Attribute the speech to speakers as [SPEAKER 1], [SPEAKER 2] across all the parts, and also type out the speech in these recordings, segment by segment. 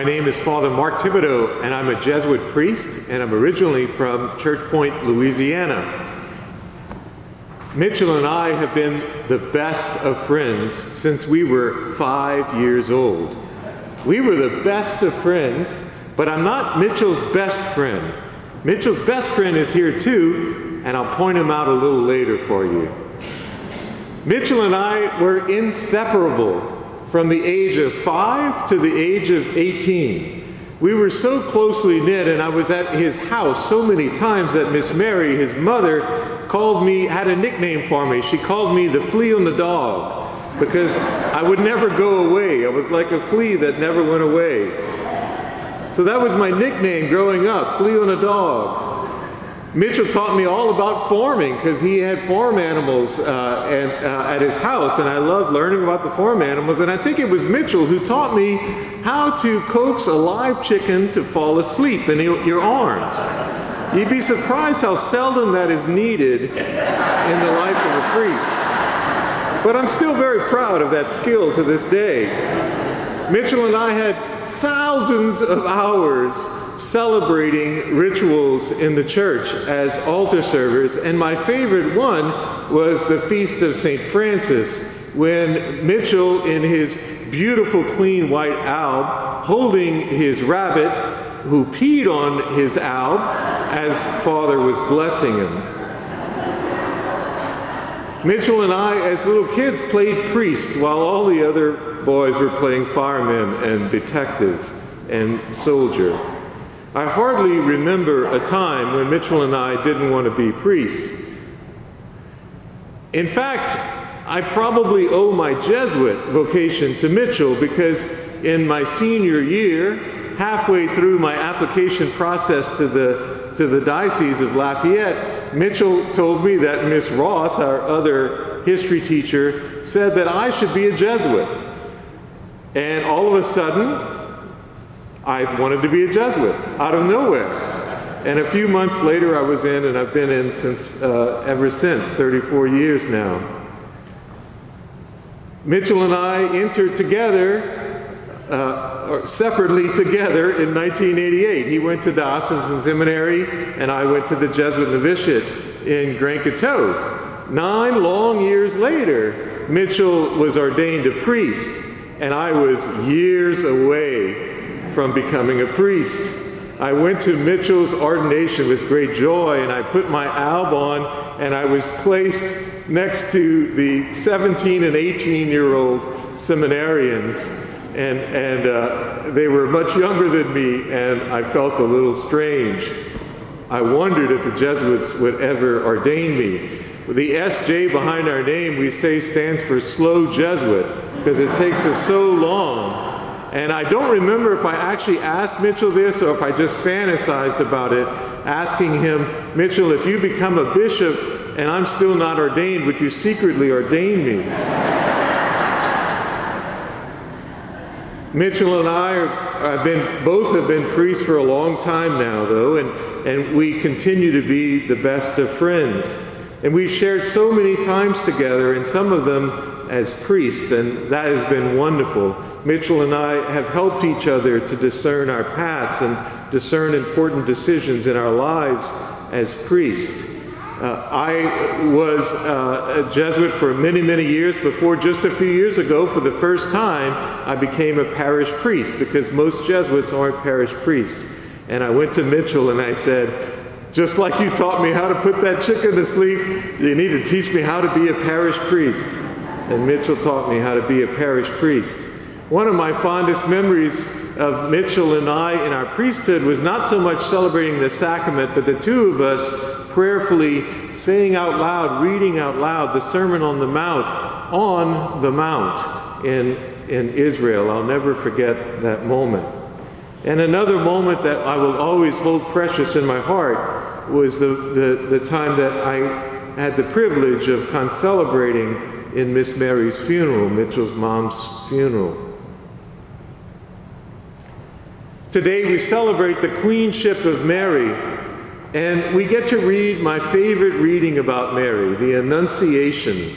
[SPEAKER 1] My name is Father Mark Thibodeaux, and I'm a Jesuit priest, and I'm originally from Church Point, Louisiana. Mitchell and I have been the best of friends since we were five years old. We were the best of friends, but I'm not Mitchell's best friend. Mitchell's best friend is here too, and I'll point him out a little later for you. Mitchell and I were inseparable from the age of five to the age of 18. We were so closely knit, and I was at his house so many times that Miss Mary, his mother, called me, had a nickname for me. She called me the flea on the dog because I would never go away. I was like a flea that never went away. So that was my nickname growing up, flea on a dog. Mitchell taught me all about farming because he had farm animals uh, and, uh, at his house, and I loved learning about the farm animals. And I think it was Mitchell who taught me how to coax a live chicken to fall asleep in your arms. You'd be surprised how seldom that is needed in the life of a priest. But I'm still very proud of that skill to this day. Mitchell and I had thousands of hours celebrating rituals in the church as altar servers, and my favorite one was the Feast of St. Francis, when Mitchell, in his beautiful clean white alb, holding his rabbit, who peed on his alb as Father was blessing him. Mitchell and I, as little kids, played priest while all the other boys were playing fireman and detective and soldier. I hardly remember a time when Mitchell and I didn't want to be priests. In fact, I probably owe my Jesuit vocation to Mitchell because in my senior year, halfway through my application process to the, to the Diocese of Lafayette, Mitchell told me that Miss Ross, our other history teacher, said that I should be a Jesuit. And all of a sudden, I wanted to be a Jesuit out of nowhere. And a few months later, I was in, and I've been in since uh, ever since, 34 years now. Mitchell and I entered together, uh, or separately together, in 1988. He went to diocesan seminary, and I went to the Jesuit novitiate in Grand Coteau. Nine long years later, Mitchell was ordained a priest, and I was years away from becoming a priest. I went to Mitchell's ordination with great joy, and I put my alb on, and I was placed next to the 17 and 18 year old seminarians. And, and uh, they were much younger than me, and I felt a little strange. I wondered if the Jesuits would ever ordain me. The SJ behind our name, we say, stands for slow Jesuit, because it takes us so long and I don't remember if I actually asked Mitchell this or if I just fantasized about it, asking him, Mitchell, if you become a bishop and I'm still not ordained, would you secretly ordain me? Mitchell and I are, have been, both have been priests for a long time now, though, and, and we continue to be the best of friends. And we've shared so many times together, and some of them as priests, and that has been wonderful. Mitchell and I have helped each other to discern our paths and discern important decisions in our lives as priests. Uh, I was uh, a Jesuit for many, many years before just a few years ago, for the first time, I became a parish priest because most Jesuits aren't parish priests. And I went to Mitchell and I said, just like you taught me how to put that chicken to sleep, you need to teach me how to be a parish priest. And Mitchell taught me how to be a parish priest. One of my fondest memories of Mitchell and I in our priesthood was not so much celebrating the sacrament, but the two of us prayerfully saying out loud, reading out loud the Sermon on the Mount on the Mount in, in Israel. I'll never forget that moment. And another moment that I will always hold precious in my heart was the, the, the time that I had the privilege of concelebrating in Miss Mary's funeral, Mitchell's mom's funeral. Today we celebrate the queenship of Mary, and we get to read my favorite reading about Mary, the Annunciation,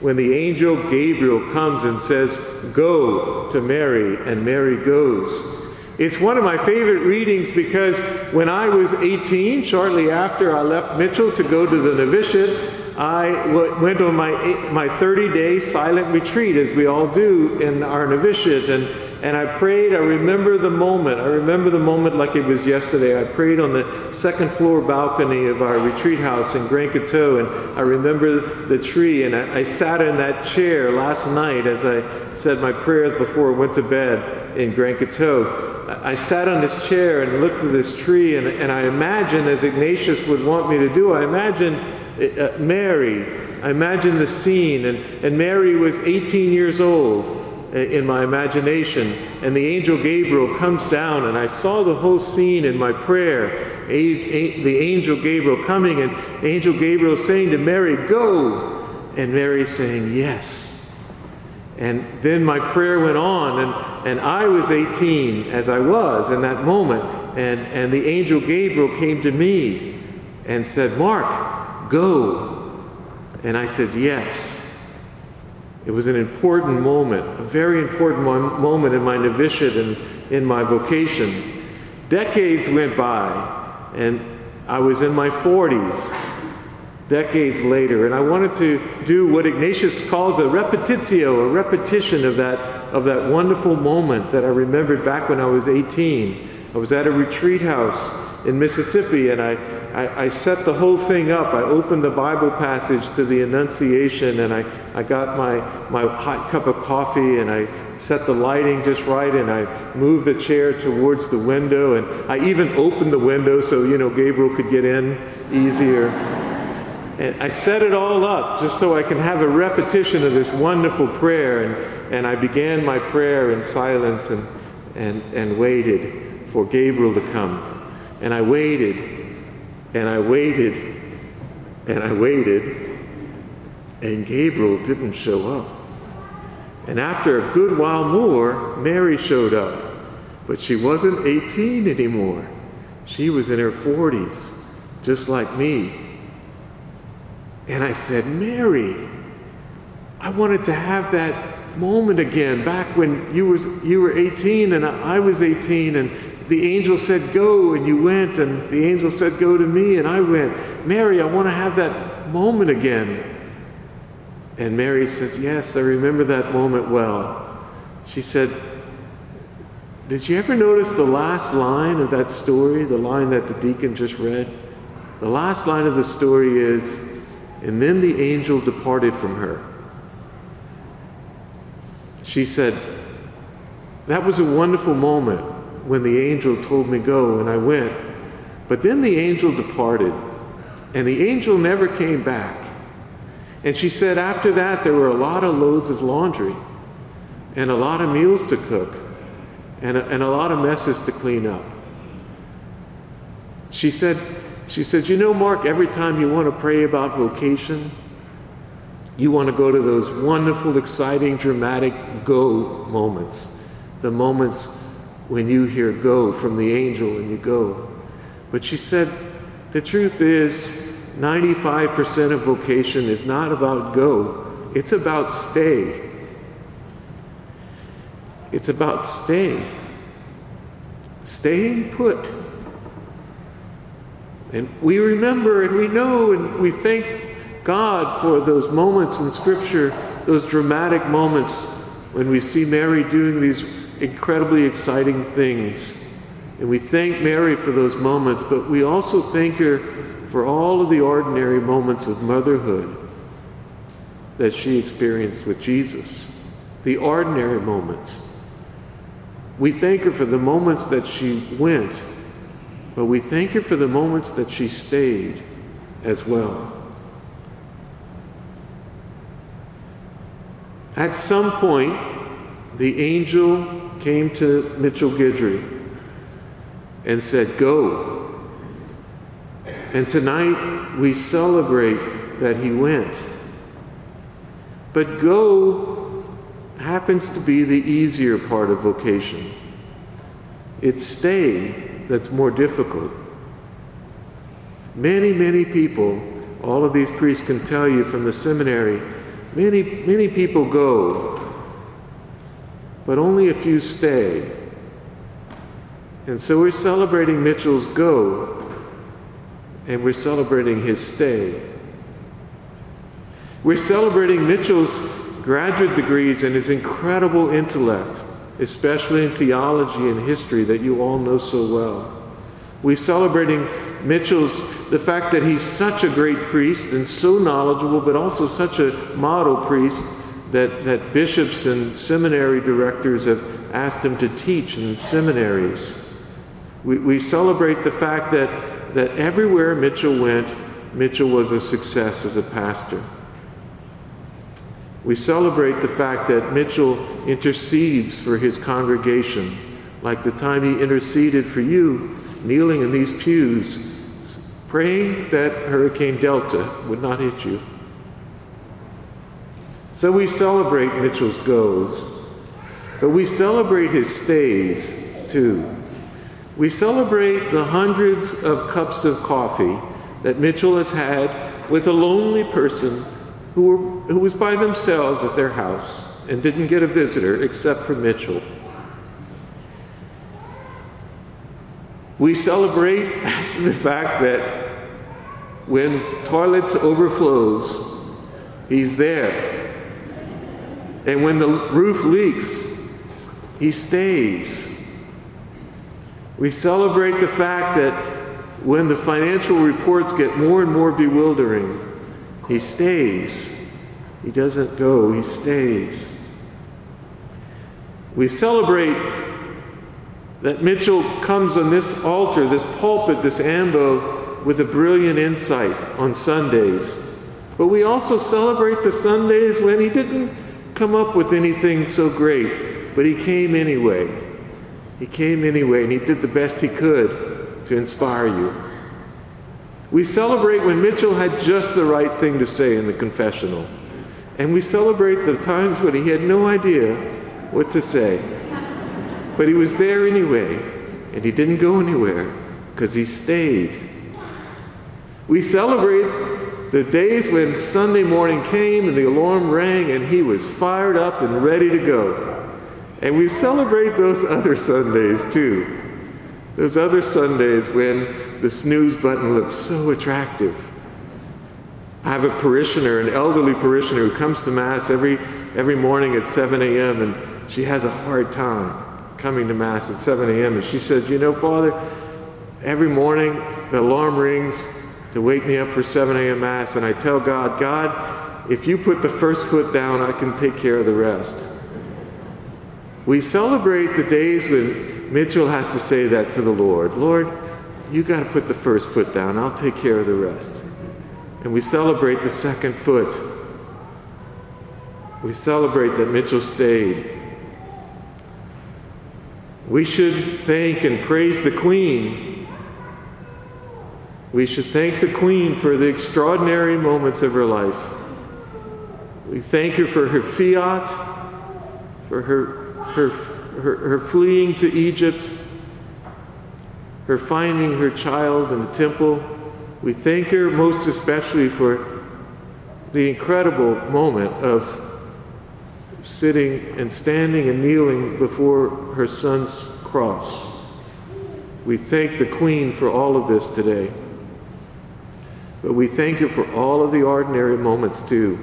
[SPEAKER 1] when the angel Gabriel comes and says, Go to Mary, and Mary goes. It's one of my favorite readings because when I was 18, shortly after I left Mitchell to go to the novitiate, I w- went on my, my 30 day silent retreat, as we all do in our novitiate. And, and I prayed. I remember the moment. I remember the moment like it was yesterday. I prayed on the second floor balcony of our retreat house in Grand Coteau. And I remember the tree. And I, I sat in that chair last night as I said my prayers before I went to bed in Grand Coteau. I sat on this chair and looked at this tree, and, and I imagined, as Ignatius would want me to do, I imagined uh, Mary. I imagine the scene, and, and Mary was 18 years old uh, in my imagination, and the angel Gabriel comes down, and I saw the whole scene in my prayer. A, a, the angel Gabriel coming, and angel Gabriel saying to Mary, Go! And Mary saying, Yes. And then my prayer went on, and, and I was 18 as I was in that moment, and, and the angel Gabriel came to me and said, Mark, Go. And I said, Yes. It was an important moment, a very important moment in my novitiate and in my vocation. Decades went by, and I was in my 40s, decades later, and I wanted to do what Ignatius calls a repetitio, a repetition of that, of that wonderful moment that I remembered back when I was 18. I was at a retreat house in Mississippi, and I, I, I, set the whole thing up. I opened the Bible passage to the Annunciation, and I, I got my, my hot cup of coffee, and I set the lighting just right, and I moved the chair towards the window, and I even opened the window so, you know, Gabriel could get in easier. And I set it all up just so I can have a repetition of this wonderful prayer, and, and I began my prayer in silence and, and, and waited for Gabriel to come. And I waited, and I waited, and I waited, and Gabriel didn't show up. And after a good while more, Mary showed up. But she wasn't 18 anymore. She was in her 40s, just like me. And I said, Mary, I wanted to have that moment again back when you, was, you were 18 and I was 18 and the angel said, Go, and you went, and the angel said, Go to me, and I went. Mary, I want to have that moment again. And Mary says, Yes, I remember that moment well. She said, Did you ever notice the last line of that story, the line that the deacon just read? The last line of the story is, And then the angel departed from her. She said, That was a wonderful moment when the angel told me go, and I went. But then the angel departed, and the angel never came back. And she said after that, there were a lot of loads of laundry, and a lot of meals to cook, and a, and a lot of messes to clean up. She said, she said, You know, Mark, every time you want to pray about vocation, you want to go to those wonderful, exciting, dramatic go moments, the moments when you hear go from the angel and you go. But she said, the truth is, 95% of vocation is not about go, it's about stay. It's about stay. Staying put. And we remember and we know and we thank God for those moments in Scripture, those dramatic moments when we see Mary doing these incredibly exciting things. And we thank Mary for those moments, but we also thank her for all of the ordinary moments of motherhood that she experienced with Jesus. The ordinary moments. We thank her for the moments that she went, but we thank her for the moments that she stayed as well. At some point, the angel came to Mitchell Guidry and said, Go. And tonight we celebrate that he went. But go happens to be the easier part of vocation. It's stay that's more difficult. Many, many people, all of these priests can tell you from the seminary, many, many people go but only a few stay. And so we're celebrating Mitchell's go, and we're celebrating his stay. We're celebrating Mitchell's graduate degrees and his incredible intellect, especially in theology and history that you all know so well. We're celebrating Mitchell's the fact that he's such a great priest and so knowledgeable, but also such a model priest that, that bishops and seminary directors have asked him to teach in seminaries. We, we celebrate the fact that, that everywhere Mitchell went, Mitchell was a success as a pastor. We celebrate the fact that Mitchell intercedes for his congregation, like the time he interceded for you, kneeling in these pews, praying that Hurricane Delta would not hit you. So we celebrate Mitchell's goes, but we celebrate his stays too. We celebrate the hundreds of cups of coffee that Mitchell has had with a lonely person who, were, who was by themselves at their house and didn't get a visitor except for Mitchell. We celebrate the fact that when toilets overflows, he's there. And when the roof leaks, he stays. We celebrate the fact that when the financial reports get more and more bewildering, he stays. He doesn't go, he stays. We celebrate that Mitchell comes on this altar, this pulpit, this ambo, with a brilliant insight on Sundays. But we also celebrate the Sundays when he didn't come up with anything so great, but he came anyway. He came anyway, and he did the best he could to inspire you. We celebrate when Mitchell had just the right thing to say in the confessional. And we celebrate the times when he had no idea what to say. But he was there anyway, and he didn't go anywhere because he stayed. We celebrate the days when Sunday morning came and the alarm rang and he was fired up and ready to go. And we celebrate those other Sundays too. Those other Sundays when the snooze button looks so attractive. I have a parishioner, an elderly parishioner, who comes to Mass every, every morning at 7 a.m., and she has a hard time coming to Mass at 7 a.m. And she says, You know, Father, every morning the alarm rings to wake me up for 7 a.m. Mass, and I tell God, God, if you put the first foot down, I can take care of the rest. We celebrate the days when Mitchell has to say that to the Lord Lord, you got to put the first foot down, I'll take care of the rest. And we celebrate the second foot. We celebrate that Mitchell stayed. We should thank and praise the Queen. We should thank the Queen for the extraordinary moments of her life. We thank her for her fiat, for her, her, her, her fleeing to Egypt, her finding her child in the temple. We thank her most especially for the incredible moment of sitting and standing and kneeling before her son's cross. We thank the Queen for all of this today. But we thank you for all of the ordinary moments too.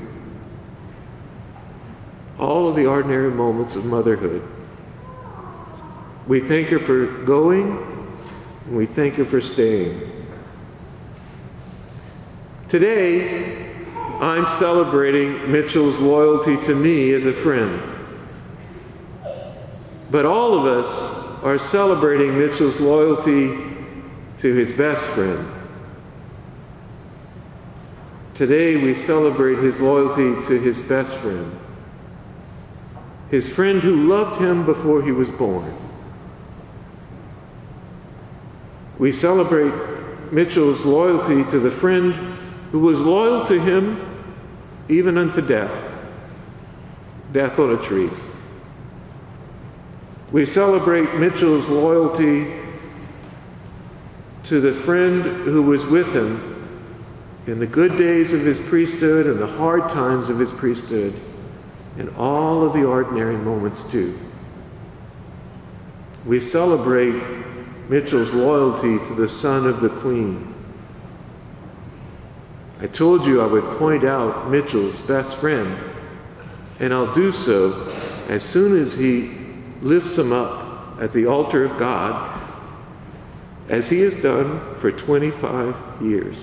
[SPEAKER 1] All of the ordinary moments of motherhood. We thank you for going, and we thank you for staying. Today, I'm celebrating Mitchell's loyalty to me as a friend. But all of us are celebrating Mitchell's loyalty to his best friend. Today we celebrate his loyalty to his best friend, his friend who loved him before he was born. We celebrate Mitchell's loyalty to the friend who was loyal to him even unto death, death on a tree. We celebrate Mitchell's loyalty to the friend who was with him in the good days of his priesthood and the hard times of his priesthood, and all of the ordinary moments too. We celebrate Mitchell's loyalty to the son of the Queen. I told you I would point out Mitchell's best friend, and I'll do so as soon as he lifts him up at the altar of God, as he has done for 25 years.